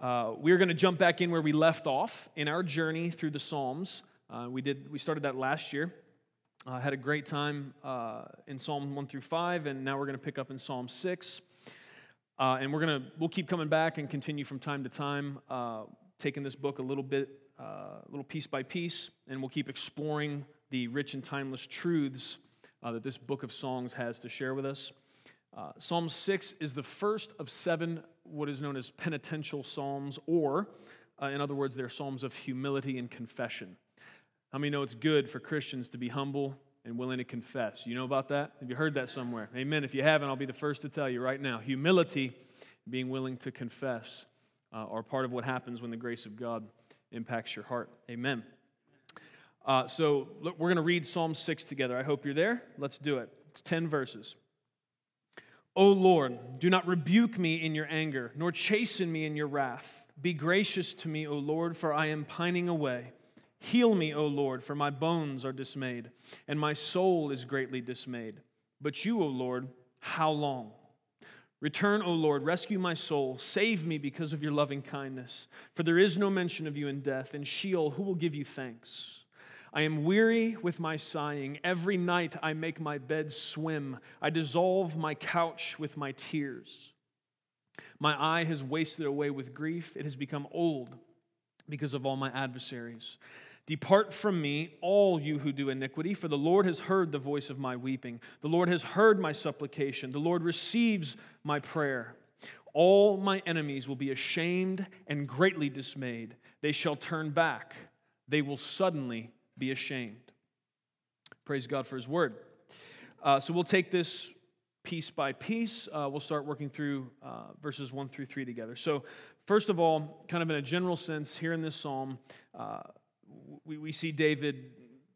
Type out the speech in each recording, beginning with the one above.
Uh, we're going to jump back in where we left off in our journey through the Psalms. Uh, we, did, we started that last year. Uh, had a great time uh, in Psalm 1 through 5, and now we're going to pick up in Psalm 6. Uh, and we're to, we'll keep coming back and continue from time to time, taking this book a little bit, a little piece by piece, and we'll keep exploring the rich and timeless truths that this book of songs has to share with us. Psalm 6 is the first of seven what is known as penitential psalms, or, uh, in other words, they're psalms of humility and confession. How many know it's good for Christians to be humble and willing to confess? You know about that? Have you heard that somewhere? Amen. If you haven't, I'll be the first to tell you right now. Humility, being willing to confess, uh, are part of what happens when the grace of God impacts your heart. Amen. Uh, so look, we're going to read Psalm 6 together. I hope you're there. Let's do it. It's 10 verses. O Lord, do not rebuke me in your anger, nor chasten me in your wrath. Be gracious to me, O Lord, for I am pining away. Heal me, O Lord, for my bones are dismayed, and my soul is greatly dismayed. But you, O Lord, how long? Return, O Lord, rescue my soul. Save me because of your loving kindness. For there is no mention of you in death. In Sheol, who will give you thanks? I am weary with my sighing. Every night I make my bed swim. I dissolve my couch with my tears. My eye has wasted away with grief. It has become old because of all my adversaries. Depart from me, all you who do iniquity, for the Lord has heard the voice of my weeping. The Lord has heard my supplication. The Lord receives my prayer. All my enemies will be ashamed and greatly dismayed. They shall turn back. They will suddenly be ashamed. Praise God for His word. Uh, so we'll take this piece by piece. Uh, we'll start working through uh, verses 1 through 3 together. So, first of all, kind of in a general sense, here in this psalm, uh, we, we see David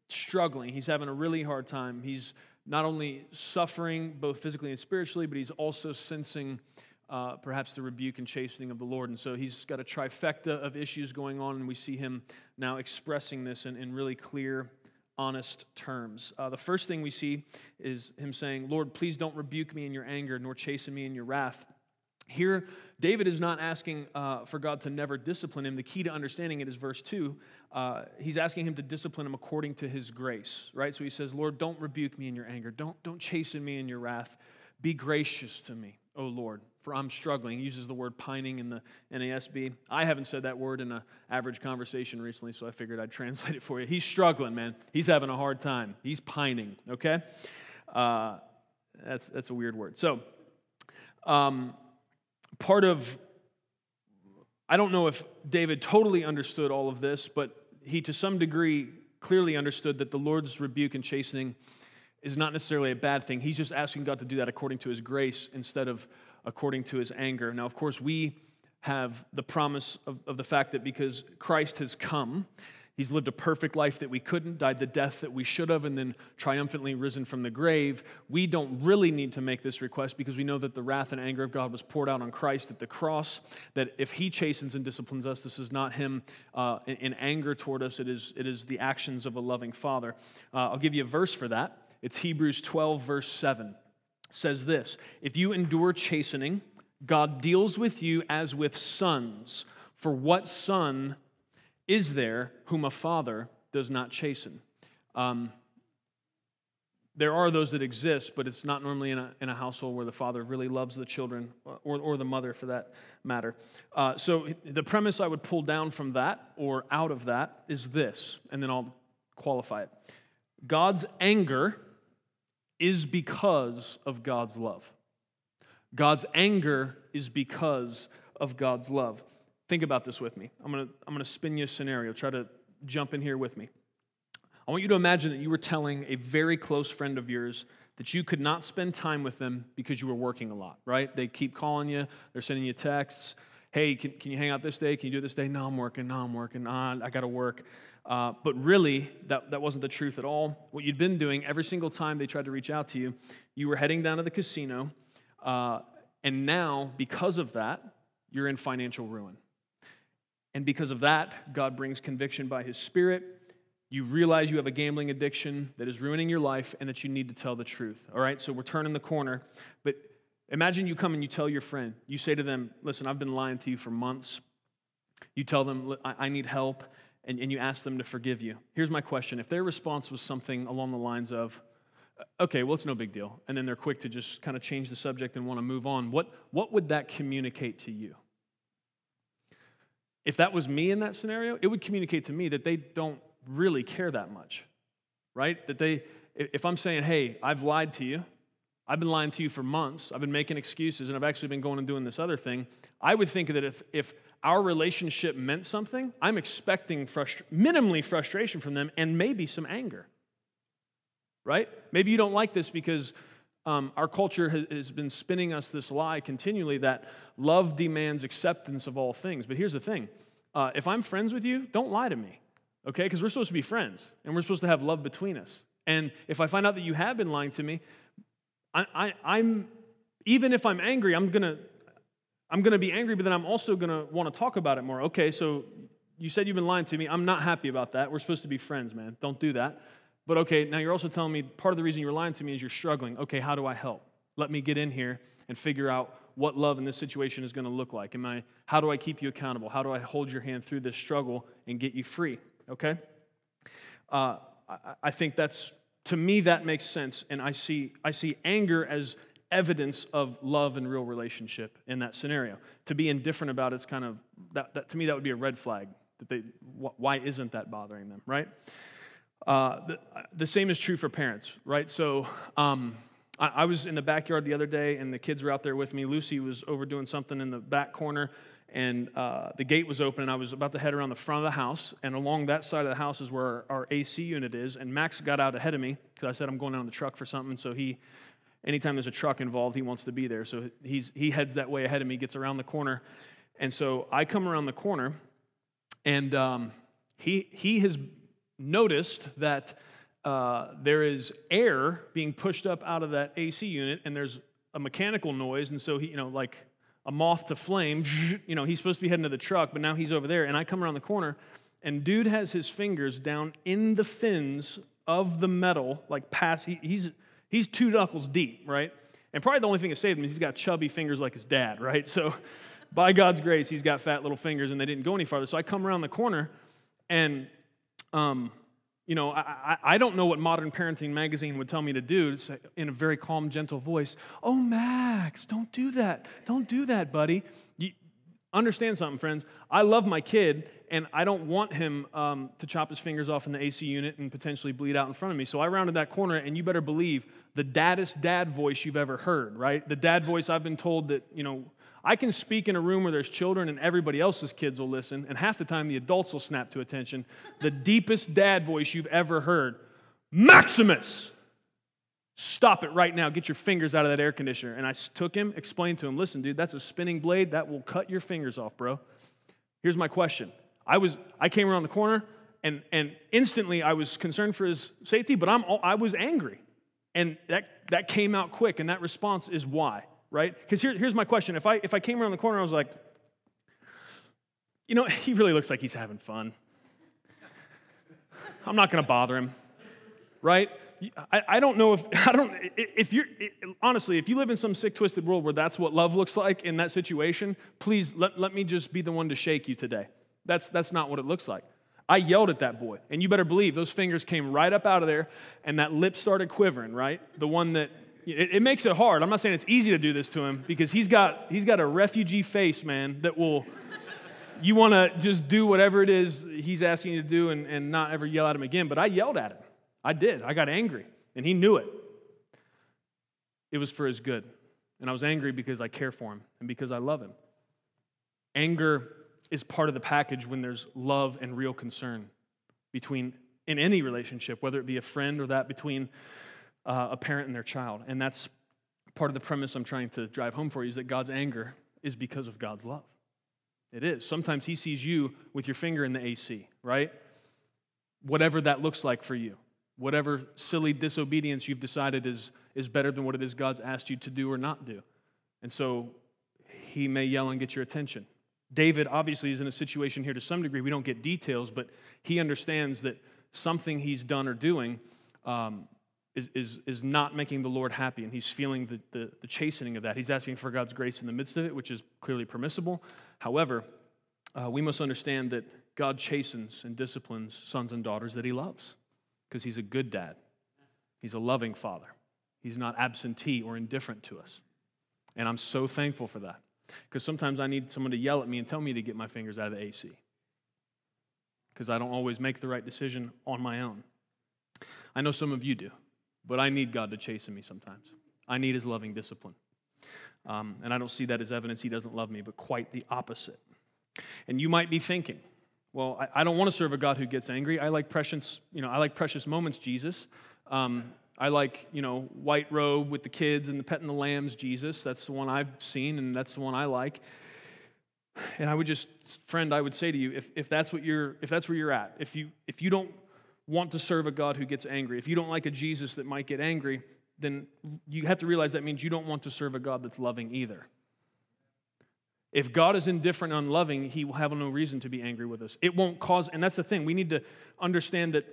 struggling. He's having a really hard time. He's not only suffering, both physically and spiritually, but he's also sensing uh, perhaps the rebuke and chastening of the Lord. And so he's got a trifecta of issues going on, and we see him now expressing this in, in really clear, honest terms. Uh, the first thing we see is him saying, Lord, please don't rebuke me in your anger, nor chasten me in your wrath. Here, David is not asking uh, for God to never discipline him. The key to understanding it is verse 2. Uh, he's asking him to discipline him according to his grace, right? So he says, Lord, don't rebuke me in your anger. Don't, don't chasten me in your wrath. Be gracious to me, O Lord for I'm struggling. He uses the word pining in the NASB. I haven't said that word in an average conversation recently, so I figured I'd translate it for you. He's struggling, man. He's having a hard time. He's pining, okay? Uh, that's, that's a weird word. So, um, part of, I don't know if David totally understood all of this, but he to some degree clearly understood that the Lord's rebuke and chastening is not necessarily a bad thing. He's just asking God to do that according to his grace instead of according to his anger. Now, of course, we have the promise of, of the fact that because Christ has come, He's lived a perfect life that we couldn't, died the death that we should have, and then triumphantly risen from the grave. We don't really need to make this request because we know that the wrath and anger of God was poured out on Christ at the cross. That if He chastens and disciplines us, this is not Him uh, in, in, anger toward us, it is, it is the actions of a loving Father. Uh, I'll give you a verse for that. It's Hebrews 12, verse 7 says this If you endure chastening, God deals with you as with sons. For what son is there whom a father does not chasten? Um, there are those that exist, but it's not normally in a, in a household where the father really loves the children, or, or the mother for that matter. Uh, so, the premise I would pull down from that or out of that is this, and then I'll qualify it God's anger is because of God's love. God's anger is because of God's love. Think about this with me. I'm going to I'm going to spin you a scenario. Try to jump in here with me. I want you to imagine that you were telling a very close friend of yours that you could not spend time with them because you were working a lot, right? They keep calling you, they're sending you texts. Hey, can, can you hang out this day? Can you do this day? No, I'm working. No, I'm working. Nah, I got to work. Uh, but really, that, that wasn't the truth at all. What you'd been doing every single time they tried to reach out to you, you were heading down to the casino. Uh, and now, because of that, you're in financial ruin. And because of that, God brings conviction by His Spirit. You realize you have a gambling addiction that is ruining your life and that you need to tell the truth. All right, so we're turning the corner. But imagine you come and you tell your friend, you say to them, Listen, I've been lying to you for months. You tell them, I need help, and, and you ask them to forgive you. Here's my question if their response was something along the lines of, okay, well, it's no big deal, and then they're quick to just kind of change the subject and want to move on, what, what would that communicate to you? If that was me in that scenario, it would communicate to me that they don't really care that much, right? That they, if I'm saying, hey, I've lied to you, I've been lying to you for months, I've been making excuses, and I've actually been going and doing this other thing, I would think that if, if our relationship meant something, I'm expecting minimally frustration from them and maybe some anger, right? Maybe you don't like this because um, our culture has, has been spinning us this lie continually that love demands acceptance of all things. But here's the thing uh, if I'm friends with you, don't lie to me, okay? Because we're supposed to be friends and we're supposed to have love between us. And if I find out that you have been lying to me, I, I, am even if I'm angry, I'm gonna I'm gonna be angry, but then I'm also gonna want to talk about it more. Okay, so you said you've been lying to me. I'm not happy about that. We're supposed to be friends, man. Don't do that. But okay, now you're also telling me part of the reason you're lying to me is you're struggling. Okay, how do I help? Let me get in here and figure out what love in this situation is going to look like. Am I, how do I keep you accountable? How do I hold your hand through this struggle and get you free? Okay? Uh, I, I think that's, to me, that makes sense. And I see, I see anger as evidence of love and real relationship in that scenario. To be indifferent about it's kind of, that, that, to me, that would be a red flag. That they, why isn't that bothering them, right? Uh, the, the, same is true for parents, right? So um, I, I, was in the backyard the other day, and the kids were out there with me. Lucy was over doing something in the back corner, and uh, the gate was open, and I was about to head around the front of the house. And along that side of the house is where our, our AC unit is. And Max got out ahead of me because I said I'm going down the truck for something. So he, anytime there's a truck involved, he wants to be there. So he's, he heads that way ahead of me, gets around the corner. And so I come around the corner, and um, he, he has noticed that uh, there is air being pushed up out of that AC unit, and there's a mechanical noise, and so he, you know, like a moth to flame, you know, he's supposed to be heading to the truck, but now he's over there, and I come around the corner, and dude has his fingers down in the fins of the metal, like past, he, he's he's two knuckles deep, right? And probably the only thing that saved him is he's got chubby fingers like his dad, right? So by God's grace, he's got fat little fingers, and they didn't go any farther. So I come around the corner, and um, you know, I, I don't know what Modern Parenting Magazine would tell me to do in a very calm, gentle voice. Oh, Max, don't do that. Don't do that, buddy. You, understand something, friends. I love my kid, and I don't want him um, to chop his fingers off in the AC unit and potentially bleed out in front of me. So I rounded that corner, and you better believe the daddest dad voice you've ever heard, right? The dad voice I've been told that, you know, I can speak in a room where there's children and everybody else's kids will listen, and half the time the adults will snap to attention. The deepest dad voice you've ever heard Maximus! Stop it right now. Get your fingers out of that air conditioner. And I took him, explained to him, listen, dude, that's a spinning blade. That will cut your fingers off, bro. Here's my question. I was I came around the corner and and instantly I was concerned for his safety, but I'm I was angry. And that that came out quick, and that response is why right? Because here, here's my question. If I, if I came around the corner, I was like, you know, he really looks like he's having fun. I'm not going to bother him, right? I, I don't know if, I don't, if you're, honestly, if you live in some sick, twisted world where that's what love looks like in that situation, please let, let me just be the one to shake you today. That's, that's not what it looks like. I yelled at that boy, and you better believe those fingers came right up out of there, and that lip started quivering, right? The one that it, it, makes it hard. I'm not saying it's easy to do this to him because he's got, he's got a refugee face, man, that will, you want to just do whatever it is he's asking you to do and, and not ever yell at him again. But I yelled at him. I did. I got angry, and he knew it. It was for his good. And I was angry because I care for him and because I love him. Anger is part of the package when there's love and real concern between in any relationship, whether it be a friend or that between uh, a parent and their child. And that's part of the premise I'm trying to drive home for you is that God's anger is because of God's love. It is. Sometimes He sees you with your finger in the AC, right? Whatever that looks like for you. Whatever silly disobedience you've decided is, is better than what it is God's asked you to do or not do. And so He may yell and get your attention. David obviously is in a situation here to some degree. We don't get details, but he understands that something he's done or doing um, is, is, is not making the Lord happy, and he's feeling the, the, the, chastening of that. He's asking for God's grace in the midst of it, which is clearly permissible. However, uh, we must understand that God chastens and disciplines sons and daughters that he loves because he's a good dad, he's a loving father. He's not absentee or indifferent to us. And I'm so thankful for that because sometimes I need someone to yell at me and tell me to get my fingers out of the AC because I don't always make the right decision on my own. I know some of you do. But I need God to chasten me sometimes. I need his loving discipline. Um, and I don't see that as evidence he doesn't love me, but quite the opposite. And you might be thinking, well, I, I don't want to serve a God who gets angry. I like precious, you know, I like precious moments, Jesus. Um, I like, you know, white robe with the kids and the petting the lambs, Jesus. That's the one I've seen, and that's the one I like. And I would just, friend, I would say to you, if, if that's what you're, if that's where you're at, if you if you don't want to serve a God who gets angry. If you don't like a Jesus that might get angry, then you have to realize that means you don't want to serve a God that's loving either. If God is indifferent and unloving, he will have no reason to be angry with us. It won't cause, and that's the thing, we need to understand that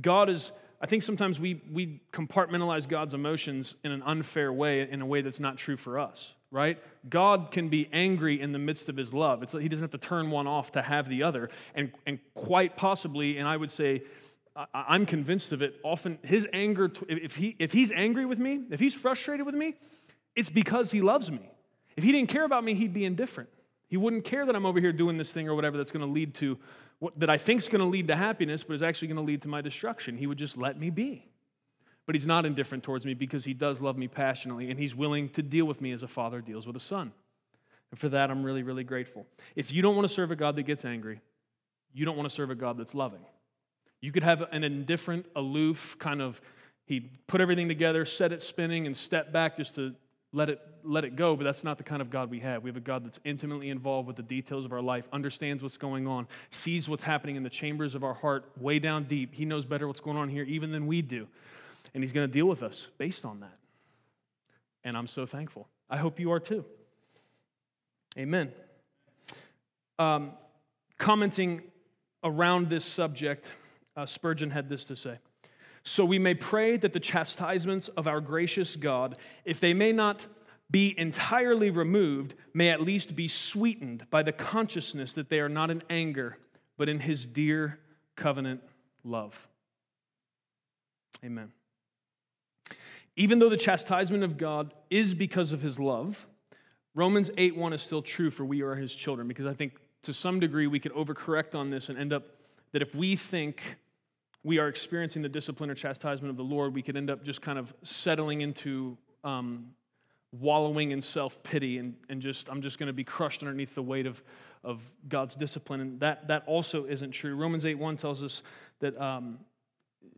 God is, I think sometimes we, we compartmentalize God's emotions in an unfair way, in a way that's not true for us, right? God can be angry in the midst of his love. It's, he doesn't have to turn one off to have the other. And, and quite possibly, and I would say I'm convinced of it. Often, his anger, if, he, if he's angry with me, if he's frustrated with me, it's because he loves me. If he didn't care about me, he'd be indifferent. He wouldn't care that I'm over here doing this thing or whatever that's going to lead to what that I think is going to lead to happiness, but is actually going to lead to my destruction. He would just let me be. But he's not indifferent towards me because he does love me passionately and he's willing to deal with me as a father deals with a son. And for that, I'm really, really grateful. If you don't want to serve a God that gets angry, you don't want to serve a God that's loving. You could have an indifferent, aloof kind of, he put everything together, set it spinning, and step back just to let it, let it go, but that's not the kind of God we have. We have a God that's intimately involved with the details of our life, understands what's going on, sees what's happening in the chambers of our heart way down deep. He knows better what's going on here even than we do. And He's going to deal with us based on that. And I'm so thankful. I hope you are too. Amen. Um, commenting around this subject, uh, Spurgeon had this to say So we may pray that the chastisements of our gracious God, if they may not be entirely removed, may at least be sweetened by the consciousness that they are not in anger, but in his dear covenant love. Amen. Even though the chastisement of God is because of his love, Romans 8 1 is still true for we are his children, because I think to some degree we could overcorrect on this and end up that if we think we are experiencing the discipline or chastisement of the Lord, we could end up just kind of settling into um, wallowing in self pity and, and just, I'm just going to be crushed underneath the weight of, of God's discipline. And that, that also isn't true. Romans 8 1 tells us that um,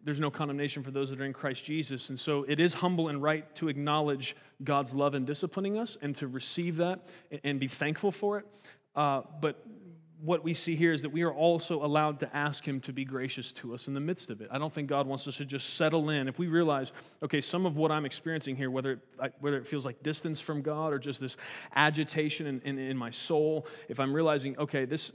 there's no condemnation for those that are in Christ Jesus. And so it is humble and right to acknowledge God's love in disciplining us and to receive that and be thankful for it. Uh, but what we see here is that we are also allowed to ask Him to be gracious to us in the midst of it. I don't think God wants us to just settle in. If we realize, okay, some of what I'm experiencing here, whether it, whether it feels like distance from God or just this agitation in, in, in my soul, if I'm realizing, okay, this,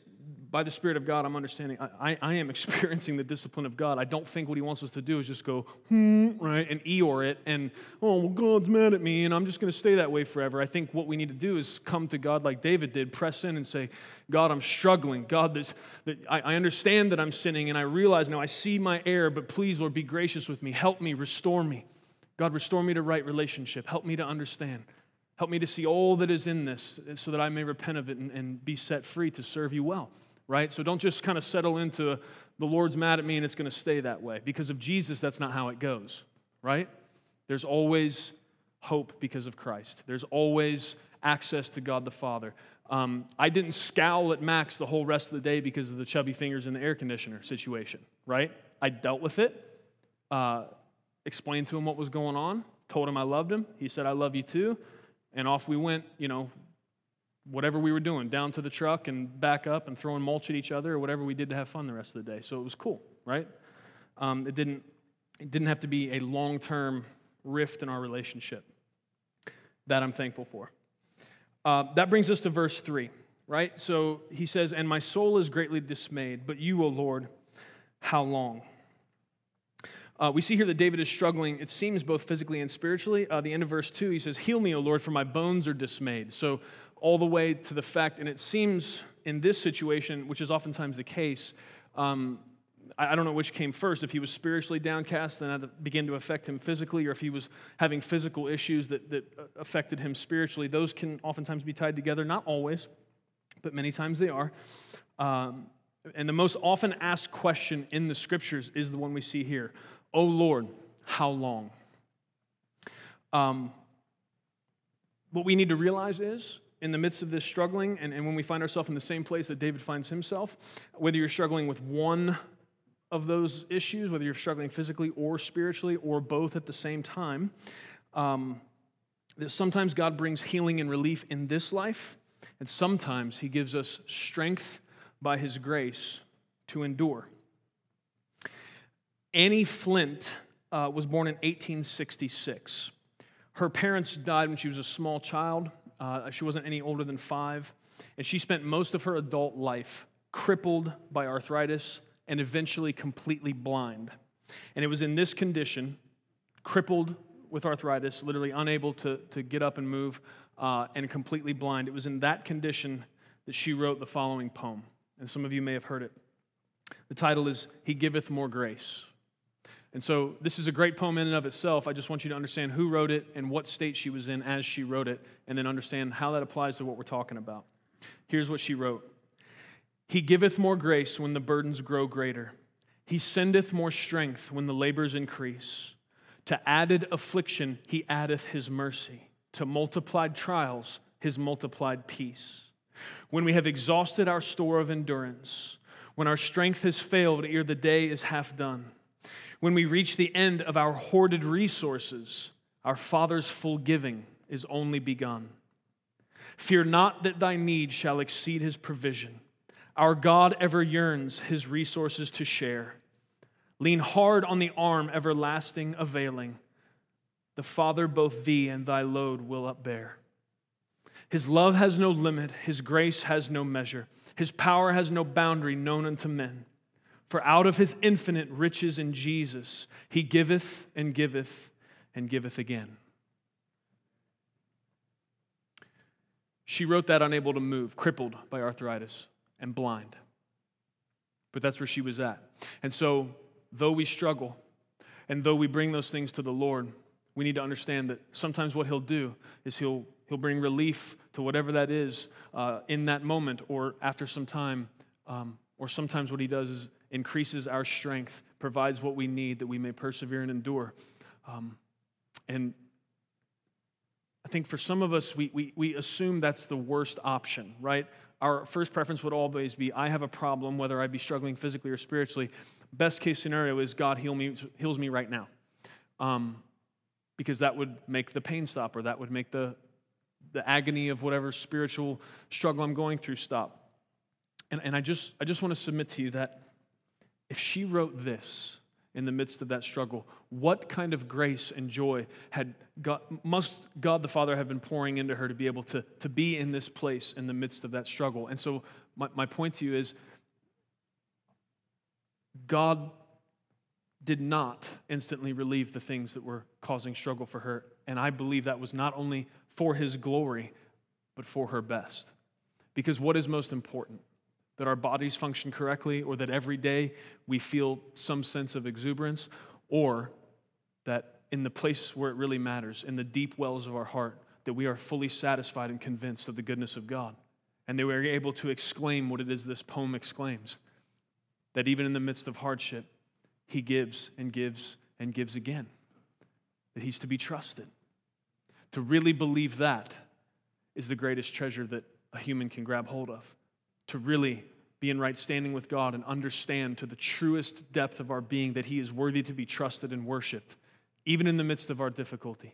by the Spirit of God, I'm understanding I, I, am experiencing the discipline of God. I don't think what He wants us to do is just go, hmm, right, and Eeyore it, and, oh, well, God's mad at me, and I'm just going to stay that way forever. I think what we need to do is come to God like David did, press in and say, God, I'm struggling. God, this, that I, I understand that I'm sinning, and I realize now I see my error, but please, Lord, be gracious with me. Help me, restore me. God, restore me to right relationship. Help me to understand. Help me to see all that is in this so that I may repent of it and, and be set free to serve you well right? So don't just kind of settle into the Lord's mad at me and it's going to stay that way. Because of Jesus, that's not how it goes, right? There's always hope because of Christ, there's always access to God the Father. Um, I didn't scowl at Max the whole rest of the day because of the chubby fingers in the air conditioner situation, right? I dealt with it, uh, explained to him what was going on, told him I loved him. He said, I love you too. And off we went, you know, whatever we were doing, down to the truck and back up and throwing mulch at each other or whatever we did to have fun the rest of the day. So it was cool, right? Um, it, didn't, it didn't have to be a long term rift in our relationship. That I'm thankful for. Uh, that brings us to verse 3, right? So he says, And my soul is greatly dismayed, but you, O Lord, how long? Uh, we see here that David is struggling, it seems, both physically and spiritually. Uh, the end of verse 2, he says, Heal me, O Lord, for my bones are dismayed. So, all the way to the fact, and it seems in this situation, which is oftentimes the case, um, I, I don't know which came first, if he was spiritually downcast, then that began to affect him physically, or if he was having physical issues that, that uh, affected him spiritually. Those can oftentimes be tied together, not always, but many times they are. Um, and the most often asked question in the scriptures is the one we see here O Lord, how long? Um, what we need to realize is, in the midst of this struggling, and, and when we find ourselves in the same place that David finds himself, whether you're struggling with one of those issues, whether you're struggling physically or spiritually or both at the same time, um, that sometimes God brings healing and relief in this life, and sometimes He gives us strength by His grace to endure. Annie Flint uh, was born in 1866. Her parents died when she was a small child. Uh, she wasn't any older than five. And she spent most of her adult life crippled by arthritis and eventually completely blind. And it was in this condition, crippled with arthritis, literally unable to, to get up and move, uh, and completely blind. It was in that condition that she wrote the following poem. And some of you may have heard it. The title is He Giveth More Grace. And so this is a great poem in and of itself. I just want you to understand who wrote it and what state she was in as she wrote it, and then understand how that applies to what we're talking about. Here's what she wrote He giveth more grace when the burdens grow greater. He sendeth more strength when the labors increase. To added affliction, he addeth his mercy. To multiplied trials, his multiplied peace. When we have exhausted our store of endurance, when our strength has failed ere the day is half done, when we reach the end of our hoarded resources, our Father's full giving is only begun. Fear not that thy need shall exceed his provision. Our God ever yearns his resources to share. Lean hard on the arm everlasting availing. The Father both thee and thy load will upbear. His love has no limit, his grace has no measure, his power has no boundary known unto men. For out of his infinite riches in Jesus, he giveth and giveth and giveth again. She wrote that unable to move, crippled by arthritis, and blind. But that's where she was at. And so, though we struggle, and though we bring those things to the Lord, we need to understand that sometimes what He'll do is He'll, he'll bring relief to whatever that is uh, in that moment or after some time. Um, or sometimes what He does is increases our strength, provides what we need that we may persevere and endure. Um, and I think for some of us, we, we, we assume that's the worst option, right? Our first preference would always be I have a problem, whether I be struggling physically or spiritually. Best case scenario is God heal me, heals me right now. Um, because that would make the pain stop or that would make the, the agony of whatever spiritual struggle I'm going through stop. And, and I, just, I just want to submit to you that if she wrote this in the midst of that struggle, what kind of grace and joy had God, must God the Father have been pouring into her to be able to, to be in this place in the midst of that struggle? And so, my, my point to you is God did not instantly relieve the things that were causing struggle for her. And I believe that was not only for his glory, but for her best. Because what is most important? That our bodies function correctly, or that every day we feel some sense of exuberance, or that in the place where it really matters, in the deep wells of our heart, that we are fully satisfied and convinced of the goodness of God. And that we are able to exclaim what it is this poem exclaims that even in the midst of hardship, He gives and gives and gives again, that He's to be trusted. To really believe that is the greatest treasure that a human can grab hold of to really be in right standing with God and understand to the truest depth of our being that He is worthy to be trusted and worshiped, even in the midst of our difficulty.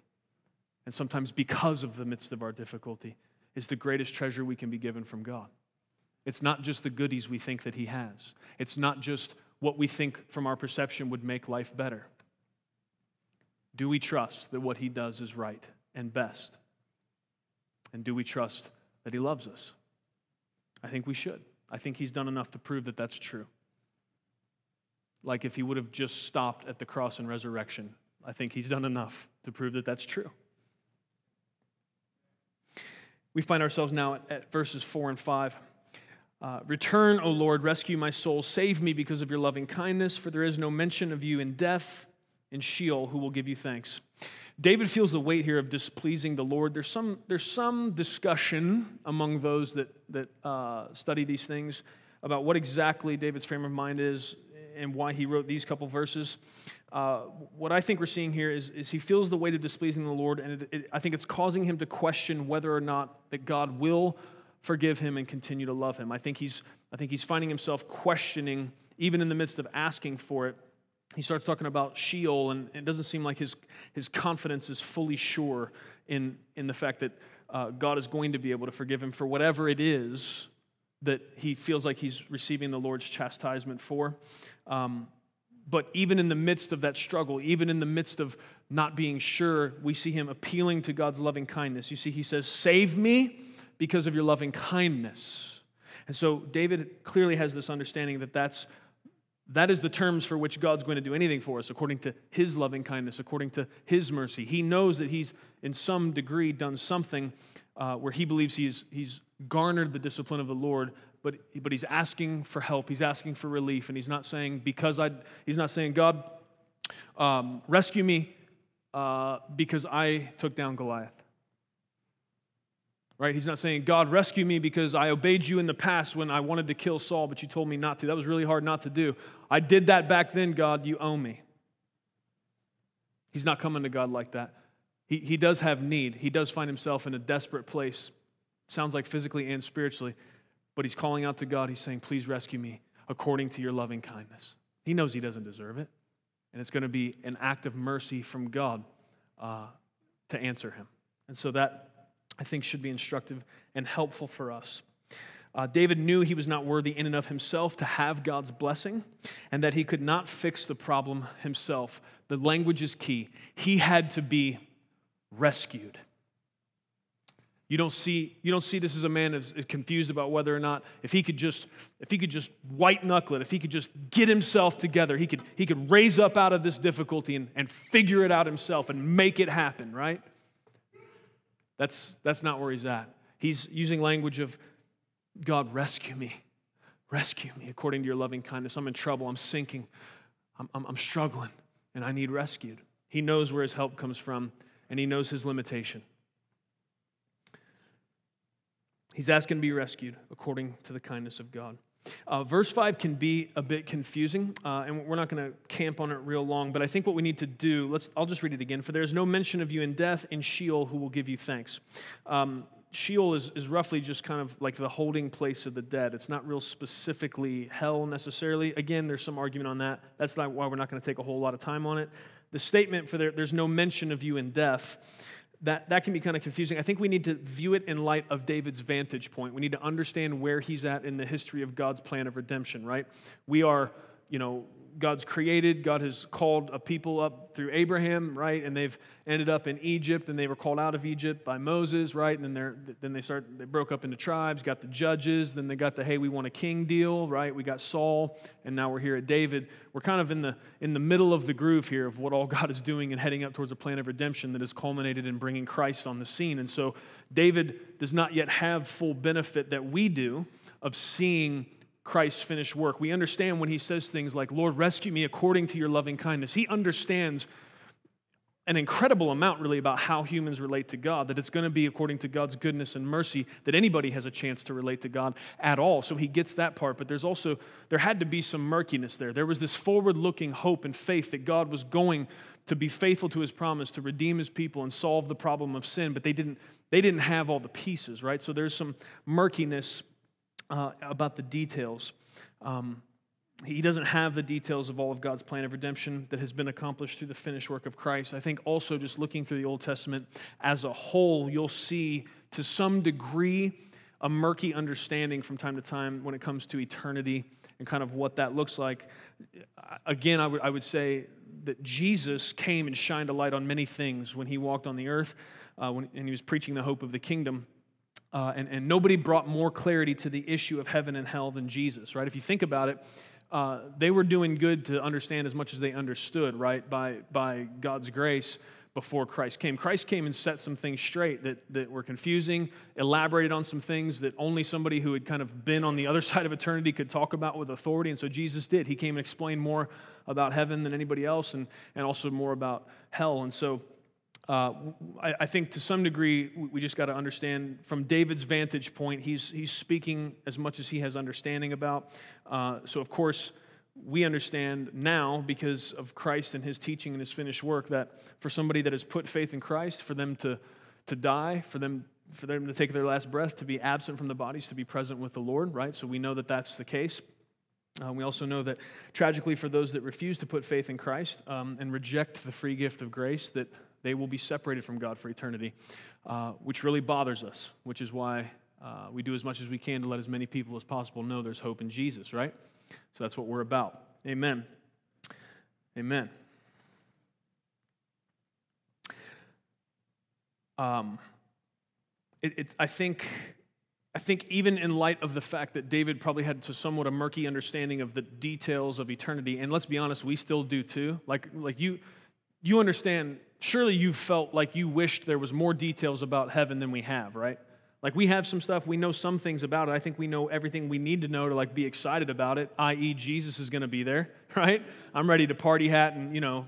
And sometimes because of the midst of our difficulty, is the greatest treasure we can be given from God. It's not just the goodies we think that He has, it's not just what we think from our perception would make life better. Do we trust that what He does is right and best? And do we trust that He loves us? I think we should. I think He's done enough to prove that that's true. Like if He would have just stopped at the cross and resurrection, I think He's done enough to prove that that's true. We find ourselves now at, at verses 4 and 5. Uh, Return, O Lord, rescue my soul. Save me because of your loving kindness, for there is no mention of you in death. In Sheol, who will give you thanks. David feels the weight here of displeasing the Lord. There's some, there's some discussion among those that, that uh, study these things about what exactly David's frame of mind is and why he wrote these couple verses. Uh, what I think we're seeing here is, is he feels the weight of displeasing the Lord, and it, it, I think it's causing him to question whether or not that God will forgive him and continue to love him. I think he's, I think he's finding himself questioning, even in the midst of asking for it. He starts talking about Sheol, and it doesn't seem like his, his confidence is fully sure in, in the fact that uh, God is going to be able to forgive him for whatever it is that he feels like he's receiving the Lord's chastisement for. Um, but even in the midst of that struggle, even in the midst of not being sure, we see him appealing to God's loving kindness. You see, he says, Save me because of your loving kindness. And so David clearly has this understanding that that's, that is the terms for which God's going to do anything for us, according to his loving kindness, according to his mercy. He knows that he's, in some degree, done something uh, where he believes he's, he's garnered the discipline of the Lord, but, but he's asking for help. He's asking for relief. And he's not saying, because I, he's not saying, God, um, rescue me uh, because I took down Goliath. Right? He's not saying, God, rescue me because I obeyed you in the past when I wanted to kill Saul, but you told me not to. That was really hard not to do. I did that back then, God. You owe me. He's not coming to God like that. He, he does have need. He does find himself in a desperate place, sounds like physically and spiritually, but he's calling out to God. He's saying, Please rescue me according to your loving kindness. He knows he doesn't deserve it, and it's going to be an act of mercy from God uh, to answer him. And so that, I think, should be instructive and helpful for us. Uh, David knew he was not worthy in and of himself to have God's blessing and that he could not fix the problem himself. The language is key. He had to be rescued. You don't see, you don't see this as a man is confused about whether or not if he could just if he could just white knuckle it, if he could just get himself together, he could he could raise up out of this difficulty and, and figure it out himself and make it happen, right? That's that's not where he's at. He's using language of God, rescue me. Rescue me according to your loving kindness. I'm in trouble. I'm sinking. I'm, I'm, I'm struggling and I need rescued. He knows where his help comes from and he knows his limitation. He's asking to be rescued according to the kindness of God. Uh, verse 5 can be a bit confusing, uh, and we're not going to camp on it real long, but I think what we need to do, let's, I'll just read it again. For there is no mention of you in death, in Sheol, who will give you thanks. Um, Sheol is, is roughly just kind of like the holding place of the dead. It's not real specifically hell necessarily. Again, there's some argument on that. That's not why we're not going to take a whole lot of time on it the statement for there, there's no mention of you in death, that, that can be kind of confusing. I think we need to view it in light of David's vantage point. We need to understand where he's at in the history of God's plan of redemption, right? We are, you know, God's created. God has called a people up through Abraham, right? And they've ended up in Egypt, and they were called out of Egypt by Moses, right? And then they're then they start they broke up into tribes, got the judges, then they got the hey, we want a king deal, right? We got Saul, and now we're here at David. We're kind of in the in the middle of the groove here of what all God is doing and heading up towards a plan of redemption that has culminated in bringing Christ on the scene. And so David does not yet have full benefit that we do of seeing Christ's finished work. We understand when he says things like, Lord, rescue me according to your loving kindness. He understands an incredible amount, really, about how humans relate to God, that it's going to be according to God's goodness and mercy that anybody has a chance to relate to God at all. So he gets that part, but there's also, there had to be some murkiness there. There was this forward looking hope and faith that God was going to be faithful to his promise to redeem his people and solve the problem of sin, but they didn't, they didn't have all the pieces, right? So there's some murkiness uh, about the details. Um, he doesn't have the details of all of God's plan of redemption that has been accomplished through the finished work of Christ. I think also just looking through the Old Testament as a whole, you'll see to some degree, a murky understanding from time to time when it comes to eternity and kind of what that looks like. Again, I would, I would say that Jesus came and shined a light on many things when he walked on the earth uh, when, and he was preaching the hope of the kingdom. Uh, and, and nobody brought more clarity to the issue of heaven and hell than Jesus, right? If you think about it, uh, they were doing good to understand as much as they understood, right, by, by God's grace before Christ came. Christ came and set some things straight that, that were confusing, elaborated on some things that only somebody who had kind of been on the other side of eternity could talk about with authority. And so Jesus did. He came and explained more about heaven than anybody else and, and also more about hell. And so uh, I, I, think to some degree, we just got to understand from David's vantage point, he's, he's speaking as much as he has understanding about. Uh, so, of course, we understand now because of Christ and his teaching and his finished work that for somebody that has put faith in Christ, for them to, to die, for them, for them to take their last breath, to be absent from the bodies, to be present with the Lord, right? So we know that that's the case. Uh, we also know that tragically, for those that refuse to put faith in Christ um, and reject the free gift of grace, that they will be separated from God for eternity, uh, which really bothers us, which is why uh, we do as much as we can to let as many people as possible know there's hope in Jesus, right? So that's what we're about. Amen. Amen. Um, it, it, I think I think even in light of the fact that David probably had to somewhat a murky understanding of the details of eternity, and let's be honest, we still do too. Like, like you, you understand. Surely you felt like you wished there was more details about heaven than we have, right? Like we have some stuff, we know some things about it. I think we know everything we need to know to like be excited about it, i.e. Jesus is going to be there, right? I'm ready to party hat and, you know,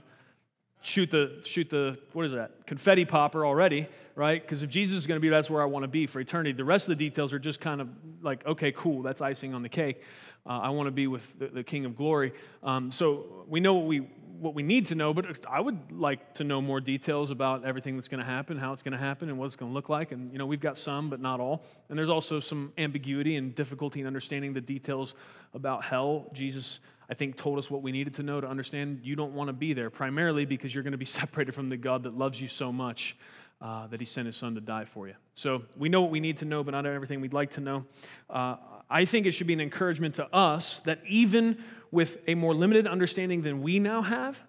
shoot the shoot the what is that? confetti popper already, right? Because if Jesus is going to be, that's where I want to be for eternity. The rest of the details are just kind of like, okay, cool, that's icing on the cake. Uh, I want to be with the, the King of Glory. Um, so we know what we what we need to know, but I would like to know more details about everything that's going to happen, how it's going to happen, and what it's going to look like. And, you know, we've got some, but not all. And there's also some ambiguity and difficulty in understanding the details about hell. Jesus, I think, told us what we needed to know to understand you don't want to be there, primarily because you're going to be separated from the God that loves you so much. Uh, that he sent his son to die for you. So we know what we need to know, but not everything we'd like to know. Uh, I think it should be an encouragement to us that even with a more limited understanding than we now have,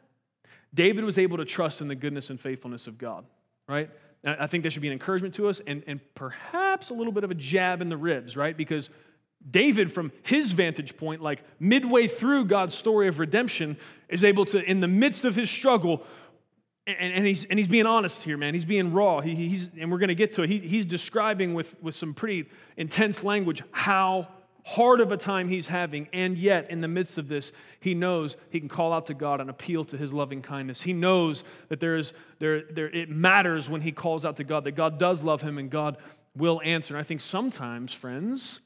David was able to trust in the goodness and faithfulness of God, right? I think that should be an encouragement to us and, and perhaps a little bit of a jab in the ribs, right? Because David, from his vantage point, like midway through God's story of redemption, is able to, in the midst of his struggle, and, and he's, and he's being honest here, man. He's being raw. He, he's, and we're going to get to it. He, he's describing with, with some pretty intense language how hard of a time he's having, and yet in the midst of this, he knows he can call out to God and appeal to his loving kindness. He knows that there is, there, there, it matters when he calls out to God, that God does love him and God will answer. And I think sometimes, friends,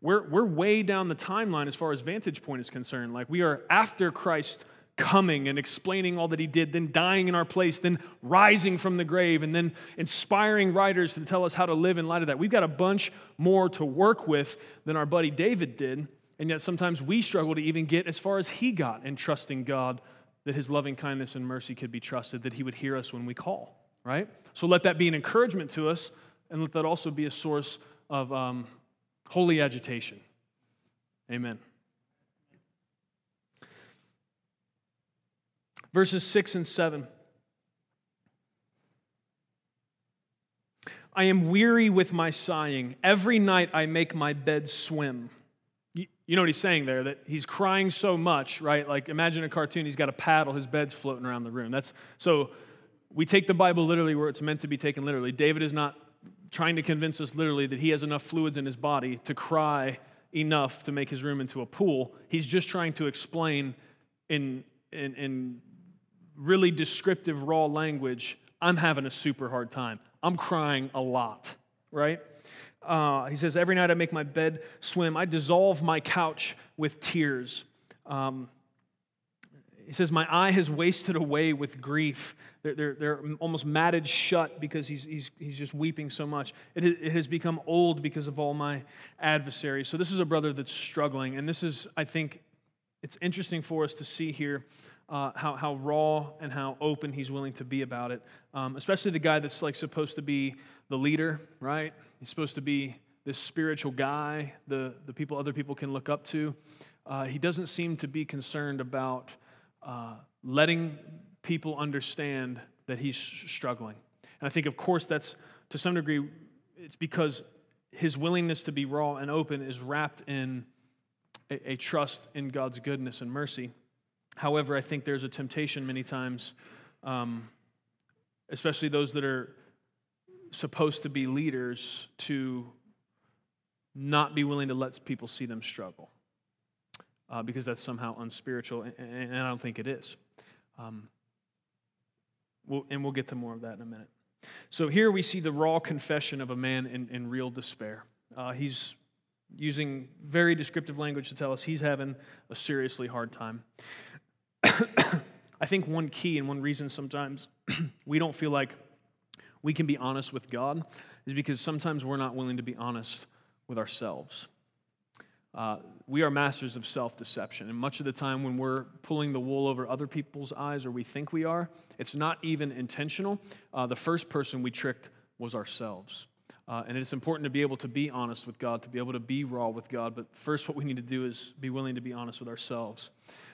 we're, we're way down the timeline as far as vantage point is concerned. Like we are after Christ coming and explaining all that he did, then dying in our place, then rising from the grave, and then inspiring writers to tell us how to live in light of that. We've got a bunch more to work with than our buddy David did, and yet sometimes we struggle to even get as far as he got in trusting God that his loving kindness and mercy could be trusted, that he would hear us when we call, right? So let that be an encouragement to us, and let that also be a source of um, holy agitation. Amen. Verses 6 and 7. I am weary with my sighing. Every night I make my bed swim. You know what he's saying there? That he's crying so much, right? Like imagine a cartoon, he's got a paddle, his bed's floating around the room. That's so we take the Bible literally where it's meant to be taken literally. David is not trying to convince us literally that he has enough fluids in his body to cry enough to make his room into a pool. He's just trying to explain in, in, in really descriptive, raw language, I'm having a super hard time. I'm crying a lot, right? Uh, he says, Every night I make my bed swim. I dissolve my couch with tears. Um, he says, My eye has wasted away with grief. They're, they're, they're almost matted shut because he's, he's, he's just weeping so much. It, it has become old because of all my adversaries. So, this is a brother that's struggling. And this is, I think, it's interesting for us to see here uh, how, how raw and how open he's willing to be about it. Um, especially the guy that's like supposed to be the leader, right? He's supposed to be this spiritual guy, the, the people other people can look up to. Uh, he doesn't seem to be concerned about uh, letting people understand that he's struggling. And I think, of course, that's to some degree, it's because his willingness to be raw and open is wrapped in a, a trust in God's goodness and mercy. However, I think there's a temptation many times, um, especially those that are supposed to be leaders, to not be willing to let people see them struggle uh, because that's somehow unspiritual, and, and, I don't think it is. Um, we'll, and we'll get to more of that in a minute. So here we see the raw confession of a man in, in real despair. Uh, he's using very descriptive language to tell us he's having a seriously hard time. I think one key and one reason sometimes we don't feel like we can be honest with God is because sometimes we're not willing to be honest with ourselves. Uh, we are masters of self deception. And much of the time, when we're pulling the wool over other people's eyes, or we think we are, it's not even intentional. Uh, the first person we tricked was ourselves. Uh, and it's important to be able to be honest with God, to be able to be raw with God. But first, what we need to do is be willing to be honest with ourselves.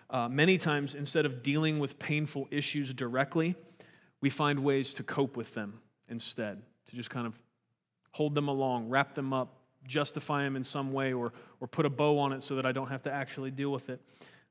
Uh, many times, instead of dealing with painful issues directly, we find ways to cope with them instead, to just kind of hold them along, wrap them up, justify them in some way, or, or put a bow on it so that I don't have to actually deal with it.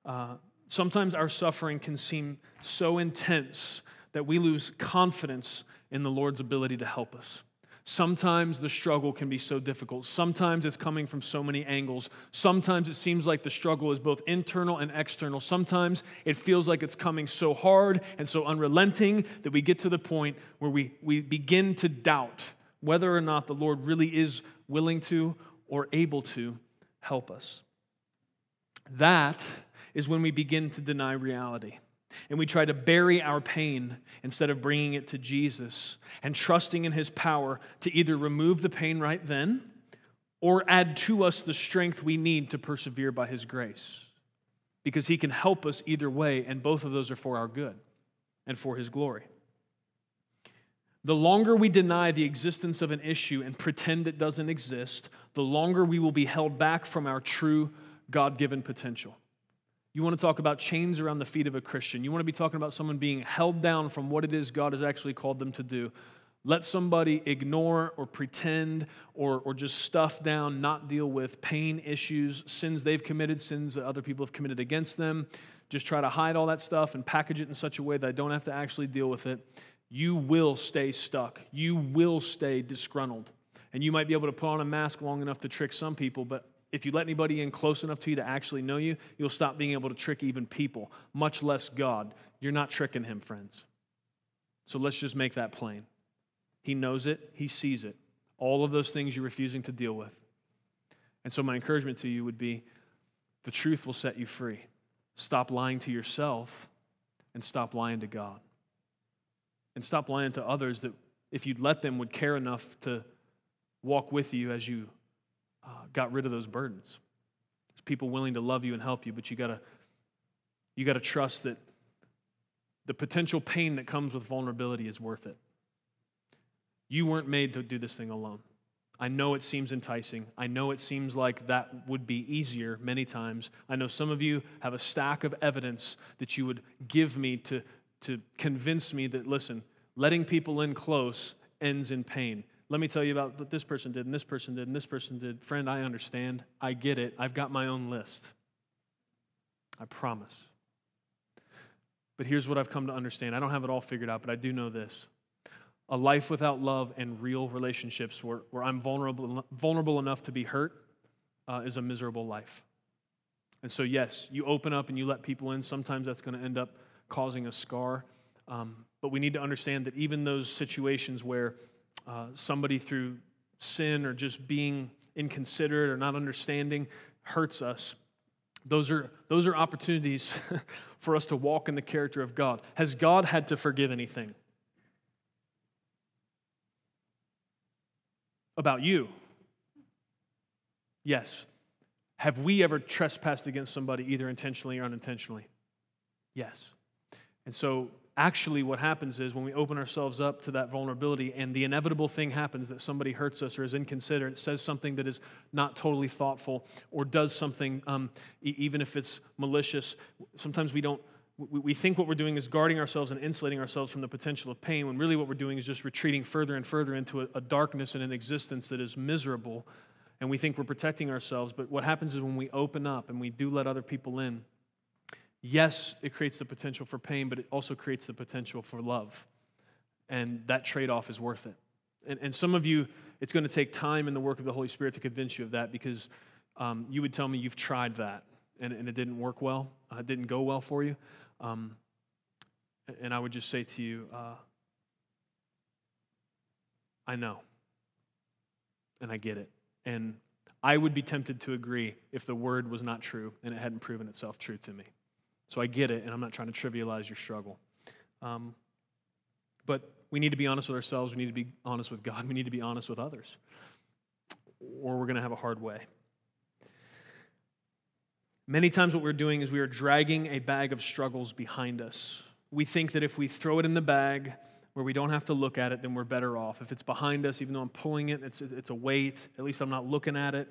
Uh, sometimes our suffering can seem so intense that we lose confidence in the Lord's ability to help us. Sometimes the struggle can be so difficult. Sometimes it's coming from so many angles. Sometimes it seems like the struggle is both internal and external. Sometimes it feels like it's coming so hard and so unrelenting that we get to the point where we, we begin to doubt whether or not the Lord really is willing to or able to help us. That is when we begin to deny reality and we try to bury our pain instead of bringing it to Jesus and trusting in His power to either remove the pain right then or add to us the strength we need to persevere by His grace. Because He can help us either way, and both of those are for our good and for His glory. The longer we deny the existence of an issue and pretend it doesn't exist, the longer we will be held back from our true God given potential. You want to talk about chains around the feet of a Christian. You want to be talking about someone being held down from what it is God has actually called them to do. Let somebody ignore or pretend or, or just stuff down, not deal with pain issues, sins they've committed, sins that other people have committed against them. Just try to hide all that stuff and package it in such a way that I don't have to actually deal with it. You will stay stuck. You will stay disgruntled. And you might be able to put on a mask long enough to trick some people, but if you let anybody in close enough to you to actually know you, you'll stop being able to trick even people, much less God. You're not tricking him, friends. So let's just make that plain. He knows it, he sees it. All of those things you're refusing to deal with. And so, my encouragement to you would be the truth will set you free. Stop lying to yourself and stop lying to God. And stop lying to others that, if you'd let them, would care enough to walk with you as you uh, got rid of those burdens. There's people willing to love you and help you, but you gotta you gotta trust that the potential pain that comes with vulnerability is worth it. You weren't made to do this thing alone. I know it seems enticing. I know it seems like that would be easier many times. I know some of you have a stack of evidence that you would give me to, to convince me that, listen, letting people in close ends in pain. Let me tell you about what this person did, and this person did, and this person did. Friend, I understand. I get it. I've got my own list. I promise. But here's what I've come to understand I don't have it all figured out, but I do know this. A life without love and real relationships where, where I'm vulnerable, vulnerable enough to be hurt uh, is a miserable life. And so, yes, you open up and you let people in. Sometimes that's going to end up causing a scar. Um, but we need to understand that even those situations where uh, somebody through sin or just being inconsiderate or not understanding hurts us, those are, those are opportunities for us to walk in the character of God. Has God had to forgive anything? About you? Yes. Have we ever trespassed against somebody, either intentionally or unintentionally? Yes. And so actually, what happens is when we open ourselves up to that vulnerability and the inevitable thing happens that somebody hurts us or is inconsiderate, says something that is not totally thoughtful, or does something, um, e- even if it's malicious, sometimes we don't. We think what we're doing is guarding ourselves and insulating ourselves from the potential of pain, when really what we're doing is just retreating further and further into a, a darkness and an existence that is miserable. And we think we're protecting ourselves. But what happens is when we open up and we do let other people in, yes, it creates the potential for pain, but it also creates the potential for love. And that trade off is worth it. And, and some of you, it's going to take time and the work of the Holy Spirit to convince you of that because um, you would tell me you've tried that and, and it didn't work well, uh, it didn't go well for you. Um, and I would just say to you, uh, I know. And I get it. And I would be tempted to agree if the word was not true and it hadn't proven itself true to me. So I get it, and I'm not trying to trivialize your struggle. Um, but we need to be honest with ourselves. We need to be honest with God. We need to be honest with others, or we're going to have a hard way. Many times, what we're doing is we are dragging a bag of struggles behind us. We think that if we throw it in the bag where we don't have to look at it, then we're better off. If it's behind us, even though I'm pulling it, it's, it's a weight, at least I'm not looking at it.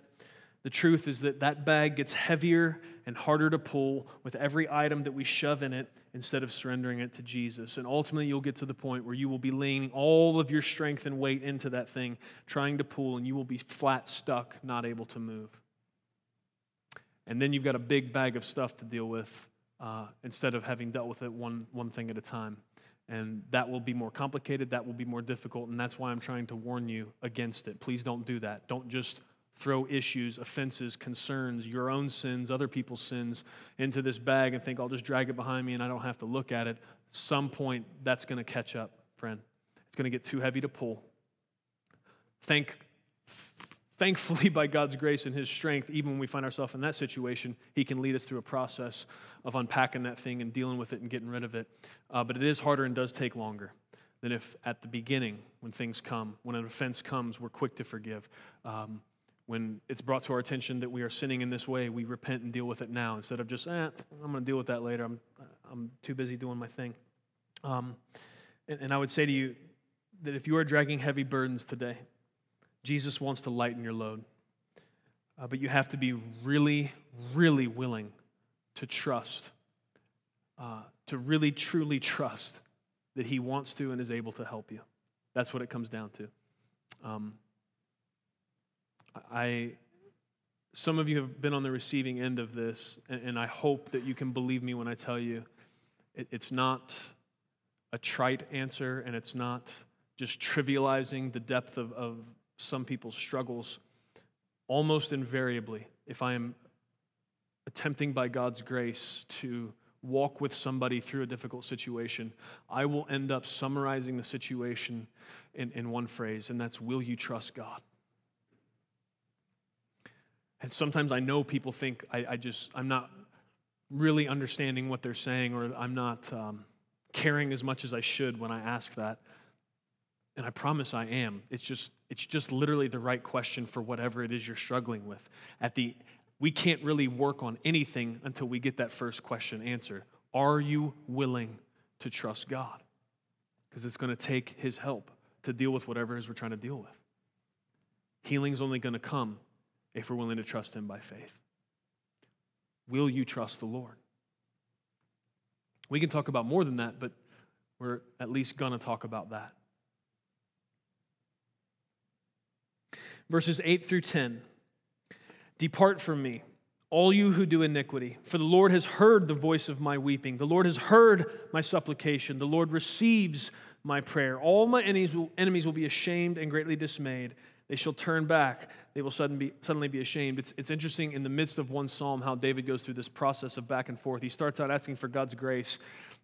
The truth is that that bag gets heavier and harder to pull with every item that we shove in it instead of surrendering it to Jesus. And ultimately, you'll get to the point where you will be leaning all of your strength and weight into that thing, trying to pull, and you will be flat stuck, not able to move. And then you've got a big bag of stuff to deal with uh, instead of having dealt with it one, one thing at a time. And that will be more complicated, that will be more difficult, and that's why I'm trying to warn you against it. Please don't do that. Don't just throw issues, offenses, concerns, your own sins, other people's sins into this bag and think I'll just drag it behind me and I don't have to look at it. Some point that's going to catch up, friend. It's going to get too heavy to pull. Thank thankfully by God's grace and his strength, even when we find ourselves in that situation, he can lead us through a process of unpacking that thing and dealing with it and getting rid of it. Uh, but it is harder and does take longer than if at the beginning, when things come, when an offense comes, we're quick to forgive. Um, when it's brought to our attention that we are sinning in this way, we repent and deal with it now instead of just, eh, I'm going to deal with that later. I'm, I'm too busy doing my thing. Um, and, and I would say to you that if you are dragging heavy burdens today, Jesus wants to lighten your load. Uh, but you have to be really, really willing to trust, uh, to really, truly trust that He wants to and is able to help you. That's what it comes down to. Um, I, some of you have been on the receiving end of this, and, and I hope that you can believe me when I tell you it, it's not a trite answer and it's not just trivializing the depth of, of some people's struggles. Almost invariably, if I am attempting by God's grace to walk with somebody through a difficult situation, I will end up summarizing the situation in, in one phrase, and that's Will you trust God? And sometimes I know people think I, I just, I'm not really understanding what they're saying or I'm not um, caring as much as I should when I ask that. And I promise I am. It's just, it's just literally the right question for whatever it is you're struggling with. At the, we can't really work on anything until we get that first question answered. Are you willing to trust God? Because it's going to take His help to deal with whatever it is we're trying to deal with. Healing's only going to come if we're willing to trust Him by faith. Will you trust the Lord? We can talk about more than that, but we're at least going to talk about that. Verses 8 through 10 Depart from me, all you who do iniquity, for the Lord has heard the voice of my weeping. The Lord has heard my supplication. The Lord receives my prayer. All my enemies will, enemies will be ashamed and greatly dismayed. They shall turn back. They will suddenly be, suddenly be ashamed. It's, it's interesting in the midst of one psalm how David goes through this process of back and forth. He starts out asking for God's grace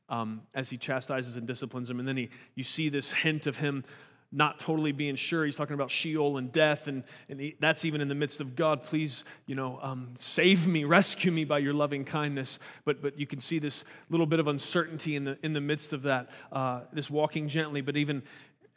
um, as he chastises and disciplines him. And then he, you see this hint of him not totally being sure. He's talking about Sheol and death, and, and he, that's even in the midst of God, please, you know, um, save me, rescue me by your loving kindness. But, but you can see this little bit of uncertainty in the, in the midst of that, uh, this walking gently, but even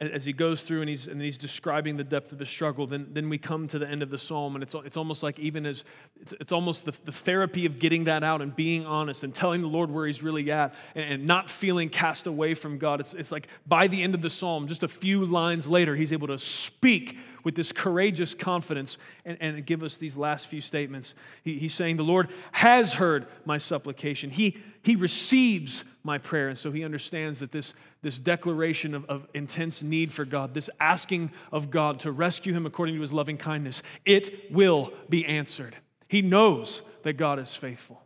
as he goes through and he's, and he's describing the depth of the struggle, then, then we come to the end of the psalm, and it's, it's almost like even as it's, it's almost the, the therapy of getting that out and being honest and telling the Lord where he's really at and, and not feeling cast away from God. It's, it's like by the end of the psalm, just a few lines later, he's able to speak with this courageous confidence and, and give us these last few statements. He, he's saying, The Lord has heard my supplication. He, he receives my prayer. And so he understands that this, this declaration of, of intense need for God, this asking of God to rescue him according to his loving kindness, it will be answered. He knows that God is faithful.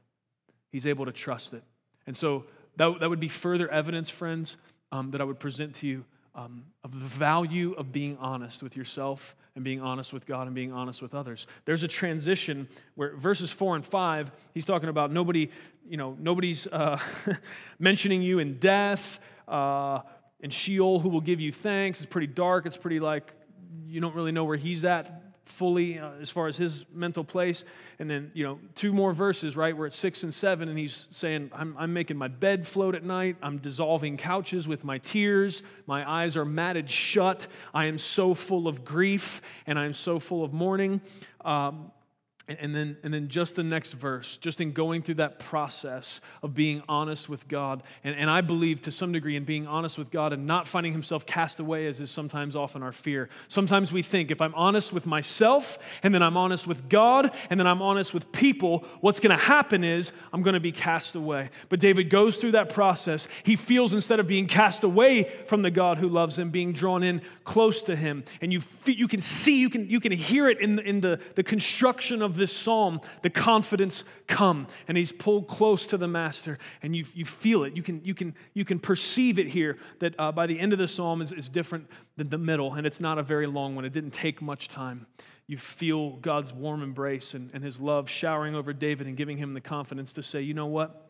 He's able to trust it. And so that, that would be further evidence, friends, um, that I would present to you um, of the value of being honest with yourself and being honest with God and being honest with others. There's a transition where verses four and five, he's talking about nobody, you know, nobody's uh, mentioning you in death uh, and Sheol who will give you thanks. It's pretty dark. It's pretty like you don't really know where he's at fully uh, as far as his mental place. And then, you know, two more verses, right, where it's six and seven, and he's saying, I'm, I'm making my bed float at night. I'm dissolving couches with my tears. My eyes are matted shut. I am so full of grief, and I am so full of mourning. Um, and then, and then just the next verse, just in going through that process of being honest with God. And, and I believe to some degree in being honest with God and not finding himself cast away, as is sometimes often our fear. Sometimes we think if I'm honest with myself, and then I'm honest with God, and then I'm honest with people, what's going to happen is I'm going to be cast away. But David goes through that process. He feels instead of being cast away from the God who loves him, being drawn in close to him. And you, you can see, you can, you can hear it in, in the, the construction of this psalm, the confidence come. And he's pulled close to the master, and you, you feel it. You can, you, can, you can perceive it here that uh, by the end of the psalm is, is different than the middle, and it's not a very long one. It didn't take much time. You feel God's warm embrace and, and his love showering over David and giving him the confidence to say, you know what?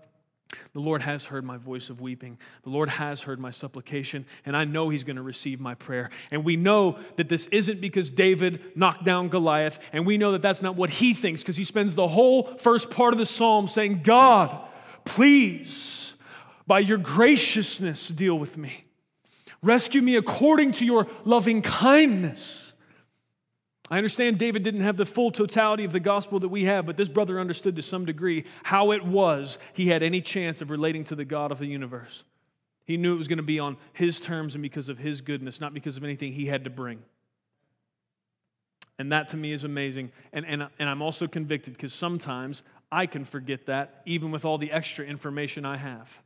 The Lord has heard my voice of weeping. The Lord has heard my supplication, and I know He's going to receive my prayer. And we know that this isn't because David knocked down Goliath, and we know that that's not what he thinks because he spends the whole first part of the psalm saying, God, please, by your graciousness, deal with me. Rescue me according to your loving kindness. I understand David didn't have the full totality of the gospel that we have, but this brother understood to some degree how it was he had any chance of relating to the God of the universe. He knew it was going to be on his terms and because of his goodness, not because of anything he had to bring. And that to me is amazing. And, and, and I'm also convicted because sometimes I can forget that even with all the extra information I have.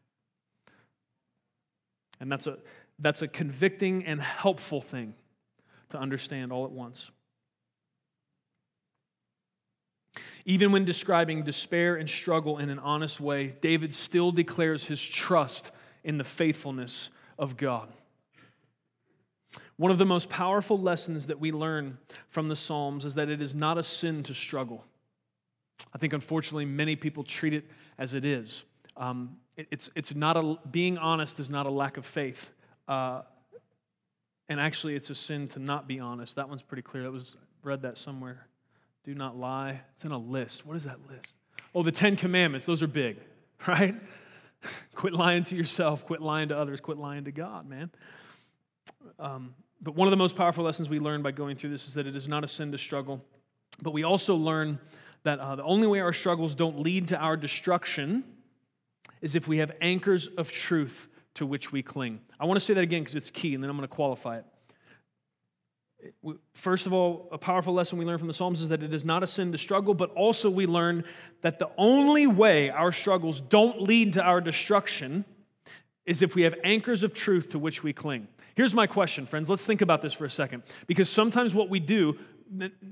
And that's a, that's a convicting and helpful thing to understand all at once. Even when describing despair and struggle in an honest way, David still declares his trust in the faithfulness of God. One of the most powerful lessons that we learn from the Psalms is that it is not a sin to struggle. I think, unfortunately, many people treat it as it is. Um, it, it's, it's not a, being honest is not a lack of faith. Uh, and actually, it's a sin to not be honest. That one's pretty clear. That was read that somewhere. Do not lie. It's in a list. What is that list? Oh, the Ten Commandments. Those are big, right? quit lying to yourself, quit lying to others, quit lying to God, man. Um, but one of the most powerful lessons we learn by going through this is that it is not a sin to struggle. But we also learn that uh, the only way our struggles don't lead to our destruction is if we have anchors of truth to which we cling. I want to say that again because it's key, and then I'm going to qualify it. First of all, a powerful lesson we learn from the Psalms is that it is not a sin to struggle, but also we learn that the only way our struggles don't lead to our destruction is if we have anchors of truth to which we cling. Here's my question, friends. Let's think about this for a second. Because sometimes what we do,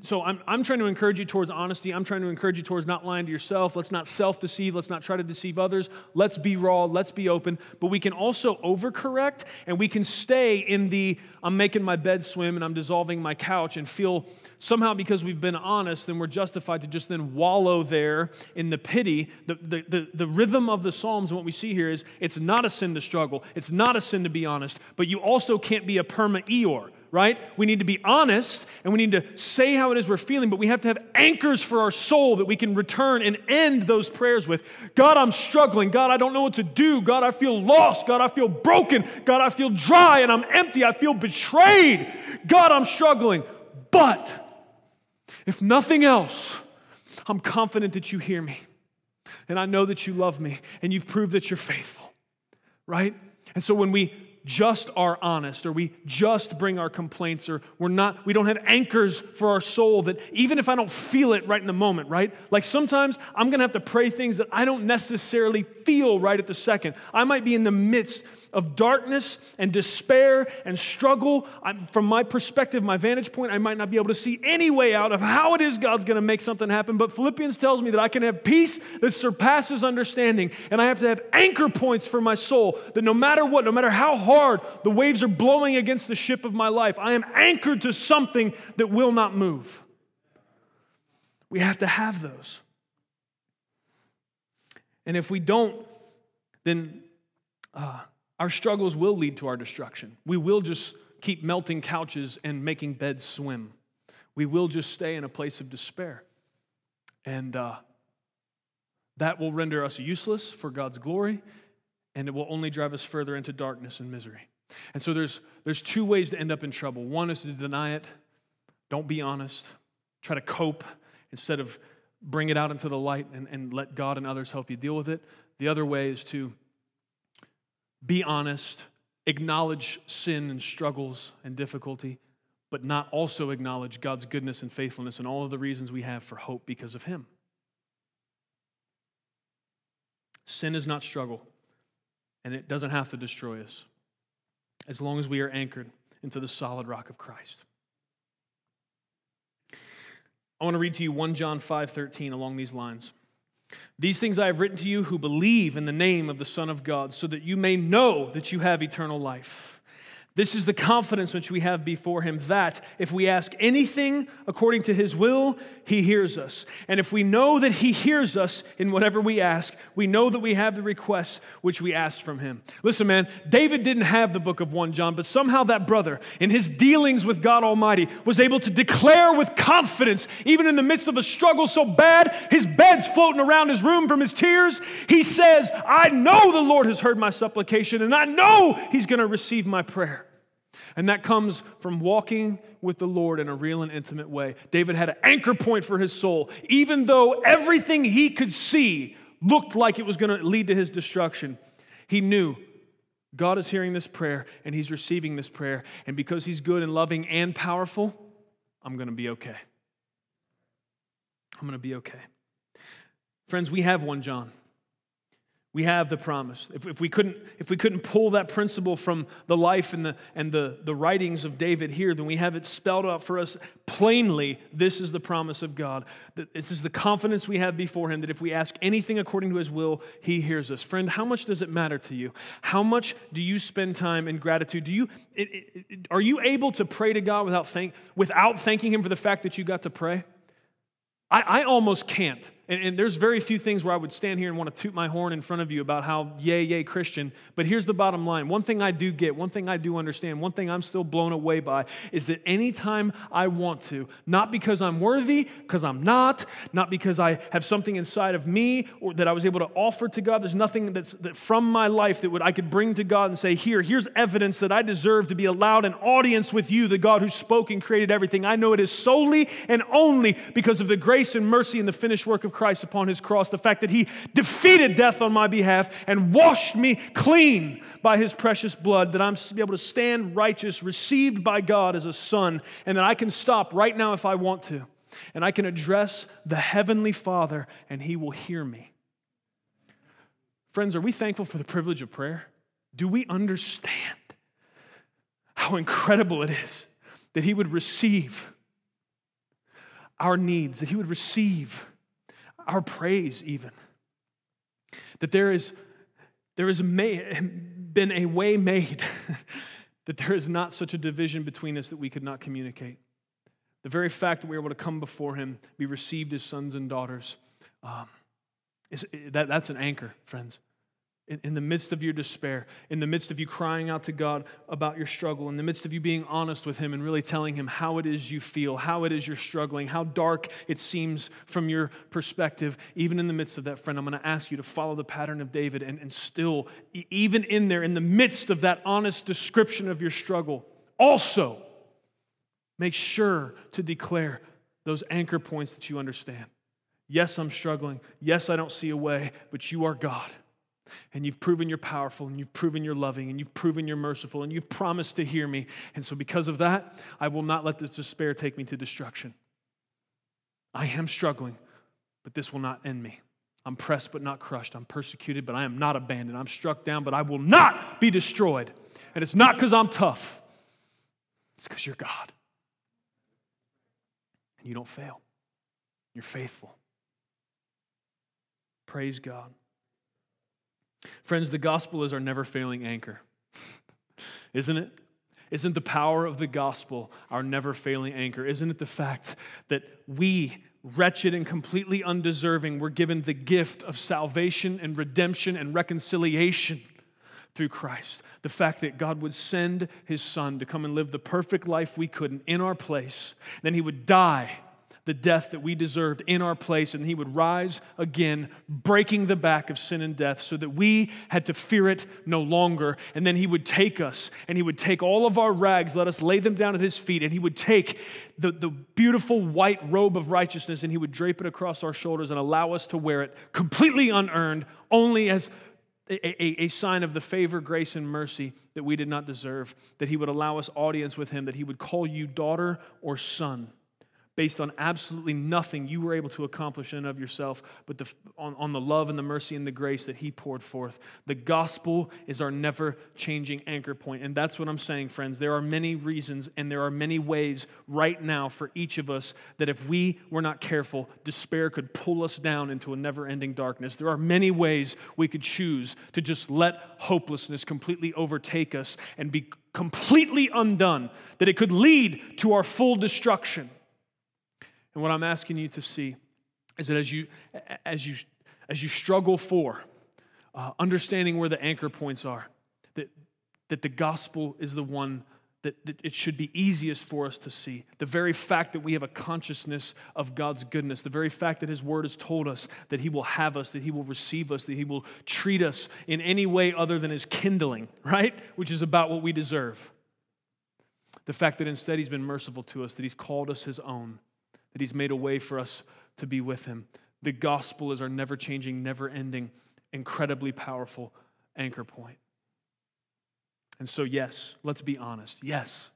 so I'm, I'm trying to encourage you towards honesty. I'm trying to encourage you towards not lying to yourself. Let's not self deceive. Let's not try to deceive others. Let's be raw. Let's be open. But we can also overcorrect and we can stay in the I'm making my bed swim and I'm dissolving my couch and feel somehow because we've been honest, then we're justified to just then wallow there in the pity. The, the, the, the, rhythm of the Psalms and what we see here is it's not a sin to struggle, it's not a sin to be honest, but you also can't be a perma Eeyore right? We need to be honest and we need to say how it is we're feeling, but we have to have anchors for our soul that we can return and end those prayers with. God, I'm struggling. God, I don't know what to do. God, I feel lost. God, I feel broken. God, I feel dry and I'm empty. I feel betrayed. God, I'm struggling. But if nothing else, I'm confident that you hear me and I know that you love me and you've proved that you're faithful, right? And so when we just are honest or we just bring our complaints or we're not we don't have anchors for our soul that even if I don't feel it right in the moment, right? Like sometimes I'm going to have to pray things that I don't necessarily feel right at the second. I might be in the midst of darkness and despair and struggle, I'm, from my perspective, my vantage point, I might not be able to see any way out of how it is God's going to make something happen. But Philippians tells me that I can have peace that surpasses understanding. And I have to have anchor points for my soul that no matter what, no matter how hard the waves are blowing against the ship of my life, I am anchored to something that will not move. We have to have those. And if we don't, then uh, our struggles will lead to our destruction. We will just keep melting couches and making beds swim. We will just stay in a place of despair. And uh, that will render us useless for God's glory, and it will only drive us further into darkness and misery. And so there's, there's two ways to end up in trouble. One is to deny it, don't be honest, try to cope instead of bring it out into the light and, and let God and others help you deal with it. The other way is to be honest, acknowledge sin and struggles and difficulty, but not also acknowledge God's goodness and faithfulness and all of the reasons we have for hope because of Him. Sin is not struggle, and it doesn't have to destroy us as long as we are anchored into the solid rock of Christ. I want to read to you 1 John 5:13 along these lines. These things I have written to you who believe in the name of the Son of God, so that you may know that you have eternal life. This is the confidence which we have before him that if we ask anything according to his will, he hears us. And if we know that he hears us in whatever we ask, we know that we have the requests which we asked from him. Listen, man, David didn't have the book of 1 John, but somehow that brother, in his dealings with God Almighty, was able to declare with confidence, even in the midst of a struggle so bad, his bed's floating around his room from his tears. He says, I know the Lord has heard my supplication, and I know he's going to receive my prayer. And that comes from walking with the Lord in a real and intimate way. David had an anchor point for his soul. Even though everything he could see looked like it was going to lead to his destruction, he knew God is hearing this prayer and he's receiving this prayer. And because he's good and loving and powerful, I'm going to be okay. I'm going to be okay. Friends, we have one John. We have the promise. If, if, we couldn't, if we couldn't pull that principle from the life and, the, and the, the writings of David here, then we have it spelled out for us plainly. This is the promise of God. This is the confidence we have before Him that if we ask anything according to His will, He hears us. Friend, how much does it matter to you? How much do you spend time in gratitude? Do you, it, it, it, are you able to pray to God without, thank, without thanking Him for the fact that you got to pray? I, I almost can't. And, and, there's very few things where I would stand here and want to toot my horn in front of you about how yay, yay, Christian. But here's the bottom line one thing I do get, one thing I do understand, one thing I'm still blown away by is that anytime I want to, not because I'm worthy, because I'm not, not because I have something inside of me or that I was able to offer to God, there's nothing that's that from my life that would, I could bring to God and say, here, here's evidence that I deserve to be allowed an audience with you, the God who spoke and created everything. I know it is solely and only because of the grace and mercy and the finished work of Christ upon his cross, the fact that he defeated death on my behalf and washed me clean by his precious blood, that I'm able to stand righteous, received by God as a son, and that I can stop right now if I want to. And I can address the heavenly Father, and he will hear me. Friends, are we thankful for the privilege of prayer? Do we understand how incredible it is that he would receive our needs, that he would receive our praise, even. That there is there has been a way made that there is not such a division between us that we could not communicate. The very fact that we're able to come before Him, be received as sons and daughters, um, is, that, that's an anchor, friends. In, in the midst of your despair, in the midst of you crying out to God about your struggle, in the midst of you being honest with Him and really telling Him how it is you feel, how it is you're struggling, how dark it seems from your perspective, even in the midst of that, friend, I'm going to ask you to follow the pattern of David and, and still, even in there, in the midst of that honest description of your struggle, also make sure to declare those anchor points that you understand. Yes, I'm struggling. Yes, I don't see a way, but you are God. And you've proven you're powerful, and you've proven you're loving, and you've proven you're merciful, and you've promised to hear me. And so, because of that, I will not let this despair take me to destruction. I am struggling, but this will not end me. I'm pressed, but not crushed. I'm persecuted, but I am not abandoned. I'm struck down, but I will not be destroyed. And it's not because I'm tough, it's because you're God. And you don't fail, you're faithful. Praise God. Friends, the gospel is our never failing anchor, isn't it? Isn't the power of the gospel our never failing anchor? Isn't it the fact that we, wretched and completely undeserving, were given the gift of salvation and redemption and reconciliation through Christ? The fact that God would send his son to come and live the perfect life we couldn't in our place, then he would die the death that we deserved in our place, and he would rise again, breaking the back of sin and death, so that we had to fear it no longer. And then he would take us, and he would take all of our rags, let us lay them down at his feet, and he would take the, the beautiful white robe of righteousness, and he would drape it across our shoulders and allow us to wear it completely unearned, only as a, a, a, sign of the favor, grace, and mercy that we did not deserve, that He would allow us audience with Him, that He would call you daughter or son based on absolutely nothing you were able to accomplish in and of yourself, but the, on, on the love and the mercy and the grace that He poured forth. The gospel is our never changing anchor point. And that's what I'm saying, friends. There are many reasons and there are many ways right now for each of us that if we were not careful, despair could pull us down into a never ending darkness. There are many ways we could choose to just let hopelessness completely overtake us and be completely undone, that it could lead to our full destruction. And what I'm asking you to see is that as you, as you, as you struggle for uh, understanding where the anchor points are, that, that the gospel is the one that, that, it should be easiest for us to see. The very fact that we have a consciousness of God's goodness, the very fact that His Word has told us that He will have us, that He will receive us, that He will treat us in any way other than His kindling, right? Which is about what we deserve. The fact that instead He's been merciful to us, that He's called us His own, that He's made a way for us to be with Him. The gospel is our never changing, never ending, incredibly powerful anchor point. And so, yes, let's be honest. Yes,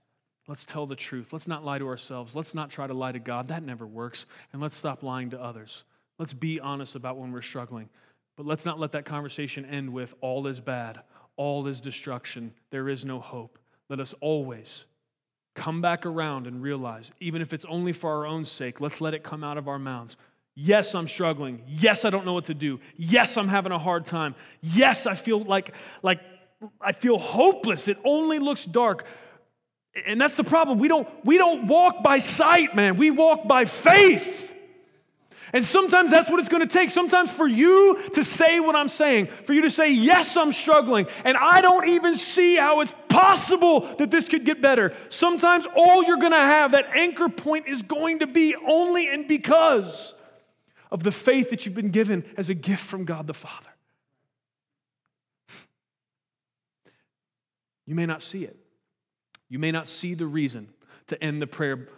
let's tell the truth. Let's not lie to ourselves. Let's not try to lie to God. That never works. And let's stop lying to others. Let's be honest about when we're struggling. But let's not let that conversation end with all is bad, all is destruction, there is no hope. Let us always come back around and realize, even if it's only for our own sake, let's let it come out of our mouths. Yes, I'm struggling. Yes, I don't know what to do. Yes, I'm having a hard time. Yes, I feel like, like I feel hopeless. It only looks dark. And that's the problem. We don't, we don't walk by sight, man. We walk by faith. And sometimes that's what it's going to take. Sometimes for you to say what I'm saying, for you to say, Yes, I'm struggling, and I don't even see how it's possible that this could get better. Sometimes all you're going to have, that anchor point, is going to be only and because of the faith that you've been given as a gift from God the Father. You may not see it. You may not see the reason to end the prayer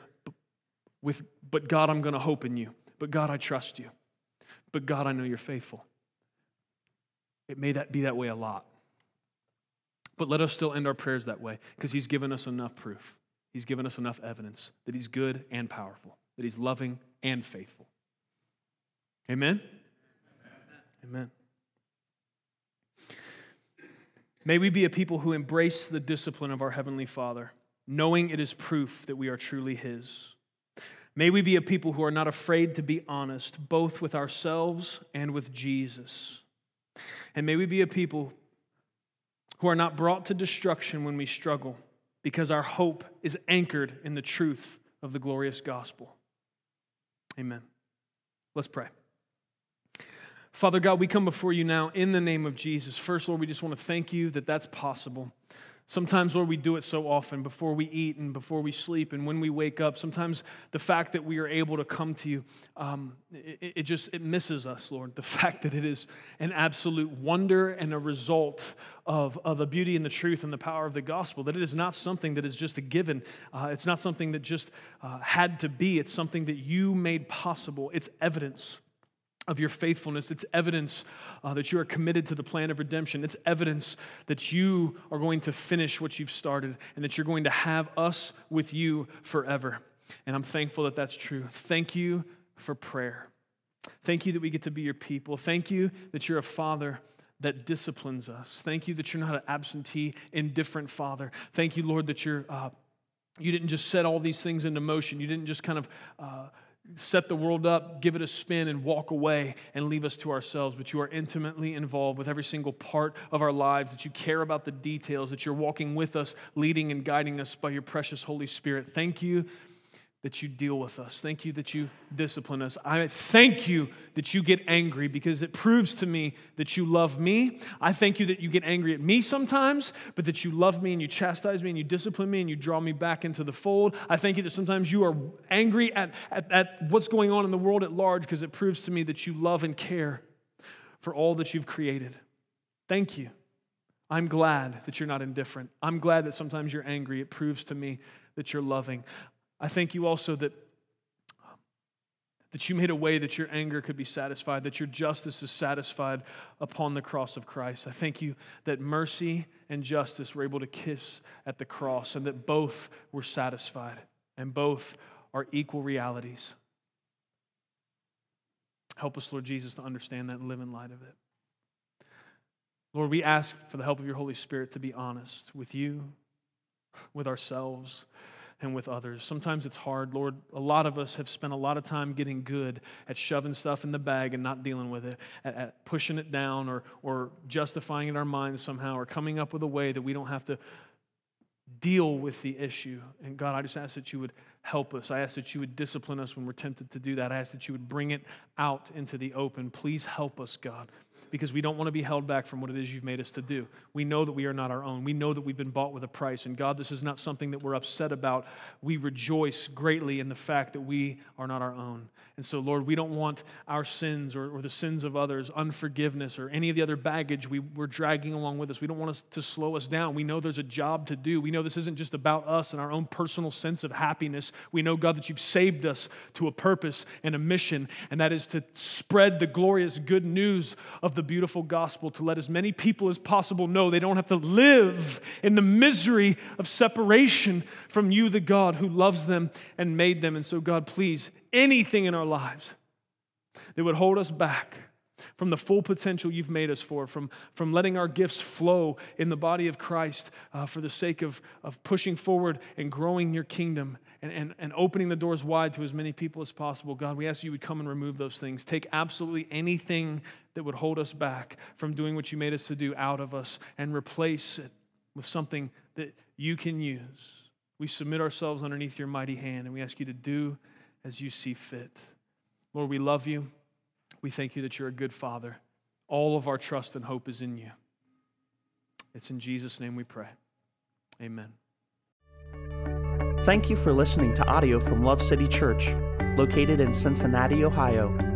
with, but God, I'm going to hope in you. But God, I trust you. But God, I know you're faithful. It may that be that way a lot. But let us still end our prayers that way because He's given us enough proof. He's given us enough evidence that He's good and powerful, that He's loving and faithful. Amen? Amen. May we be a people who embrace the discipline of our Heavenly Father, knowing it is proof that we are truly His. May we be a people who are not afraid to be honest, both with ourselves and with Jesus. And may we be a people who are not brought to destruction when we struggle, because our hope is anchored in the truth of the glorious gospel. Amen. Let's pray. Father God, we come before you now in the name of Jesus. First, Lord, we just want to thank you that that's possible. Sometimes, Lord, we do it so often before we eat and before we sleep and when we wake up. Sometimes the fact that we are able to come to you, um, it, it, just it misses us, Lord. The fact that it is an absolute wonder and a result of, of the beauty and the truth and the power of the gospel. That it is not something that is just a given. Uh, it's not something that just uh, had to be. It's something that you made possible. It's evidence of your faithfulness. It's evidence uh, that you are committed to the plan of redemption. It's evidence that you are going to finish what you've started and that you're going to have us with you forever. And I'm thankful that that's true. Thank you for prayer. Thank you that we get to be your people. Thank you that you're a father that disciplines us. Thank you that you're not an absentee, indifferent father. Thank you, Lord, that you're. Uh, you didn't just set all these things into motion. You didn't just kind of uh, set the world up, give it a spin, and walk away and leave us to ourselves. But you are intimately involved with every single part of our lives, that you care about the details, that you're walking with us, leading and guiding us by your precious Holy Spirit. Thank you that you deal with us. Thank you that you discipline us. I thank you that you get angry because it proves to me that you love me. I thank you that you get angry at me sometimes, but that you love me and you chastise me and you discipline me and you draw me back into the fold. I thank you that sometimes you are angry at, at, at what's going on in the world at large because it proves to me that you love and care for all that you've created. Thank you. I'm glad that you're not indifferent. I'm glad that sometimes you're angry. It proves to me that you're loving. I thank you also that, that you made a way that your anger could be satisfied, that your justice is satisfied upon the cross of Christ. I thank you that mercy and justice were able to kiss at the cross and that both were satisfied and both are equal realities. Help us, Lord Jesus, to understand that and live in light of it. Lord, we ask for the help of your Holy Spirit to be honest with you, with ourselves and with others. Sometimes it's hard. Lord, a lot of us have spent a lot of time getting good at shoving stuff in the bag and not dealing with it, at, at, pushing it down or, or justifying it in our minds somehow, or coming up with a way that we don't have to deal with the issue. And God, I just ask that you would help us. I ask that you would discipline us when we're tempted to do that. I ask that you would bring it out into the open. Please help us, God because we don't want to be held back from what it is you've made us to do. We know that we are not our own. We know that we've been bought with a price. And God, this is not something that we're upset about. We rejoice greatly in the fact that we are not our own. And so, Lord, we don't want our sins or, or the sins of others, unforgiveness, or any of the other baggage we, we're dragging along with us. We don't want us to slow us down. We know there's a job to do. We know this isn't just about us and our own personal sense of happiness. We know, God, that you've saved us to a purpose and a mission, and that is to spread the glorious good news of the beautiful gospel, to let as many people as possible know they don't have to live in the misery of separation from you, the God who loves them and made them. And so, God, please anything in our lives that would hold us back from the full potential you've made us for, from, from letting our gifts flow in the body of Christ uh, for the sake of, of pushing forward and growing your kingdom and, and, and opening the doors wide to as many people as possible. God, we ask you would come and remove those things. Take absolutely anything that would hold us back from doing what you made us to do out of us and replace it with something that you can use. We submit ourselves underneath your mighty hand and we ask you to do as you see fit. Lord, we love you. We thank you that you're a good father. All of our trust and hope is in you. It's in Jesus' name we pray. Amen. Thank you for listening to audio from Love City Church, located in Cincinnati, Ohio.